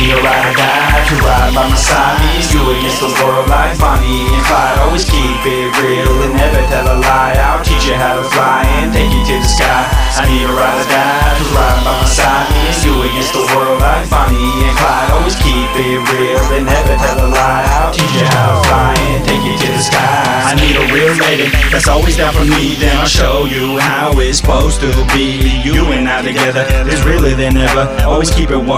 ride or die to ride by my side. And you against the world like Bonnie and Clyde. Always keep it real and never tell a lie. I'll teach you how to fly and take you to the sky. I need a ride or die to ride by my side. And you against the world like Bonnie and Clyde. Always keep it real and never tell a lie. I'll teach you how to fly and take you to the sky. Real lady that's always down for me. Then I'll show you how it's supposed to be. You and I together is realer than ever. Always keep it 100.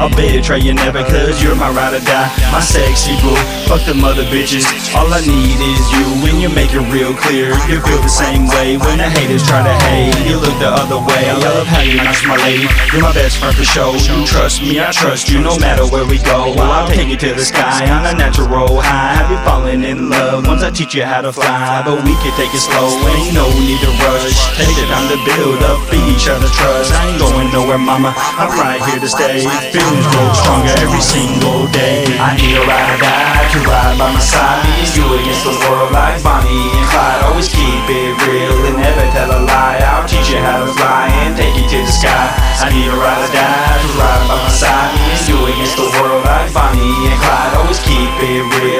I'll betray you never, cause you're my ride or die. My sexy boo. Fuck the mother bitches. All I need is you. When you make it real clear, you feel the same way. When the haters try to hate, you look the other way. I love how you're nice, my lady. You're my best friend for sure. You trust me, I trust you, no matter where we go. I'll take you to the sky on a natural high. Have you fallen in love? Once I teach you how to fly, but we can take it slow. Ain't no need to rush. Take the time to build up each other trust. I ain't going nowhere, mama. I'm right here to stay. Feelings grow stronger every single day. I need a ride or die to ride by my side. Me and you against the world like Bonnie and Clyde. Always keep it real and never tell a lie. I'll teach you how to fly and take you to the sky. I need a ride or die to ride by my side. Me and you against the world like Bonnie and Clyde. Always keep it real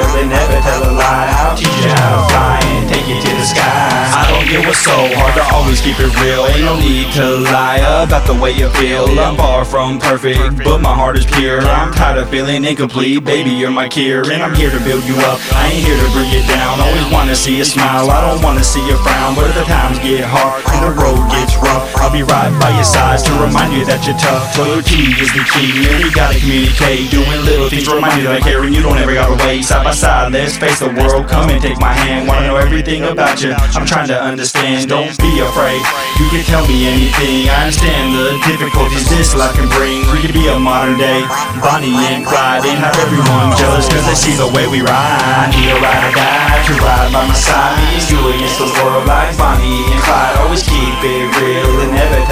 so hard to always keep it real. Ain't no need to lie about the way you feel. I'm far from perfect, but my heart is pure. I'm tired of feeling incomplete, baby. You're my cure, and I'm here to build you up. I ain't here to bring you down. Always wanna see a smile. I don't wanna see you frown. But if the times get hard and the road gets rough, I'll be right by your side to remind you that you're tough. Loyalty is the key, and we gotta communicate. Doing little things, remind you that I care, and you don't ever gotta wait. Side by side, let's face the world. Come and take my hand. Wanna know everything about you? I'm trying to understand. Don't be afraid. You can tell me anything. I understand the difficulties this life can bring. We could be a modern day Bonnie and Clyde and have everyone jealous cause they see the way we ride. Need a ride or die to ride by my side. Me and you against the world like Bonnie and Clyde. Always keep it real and never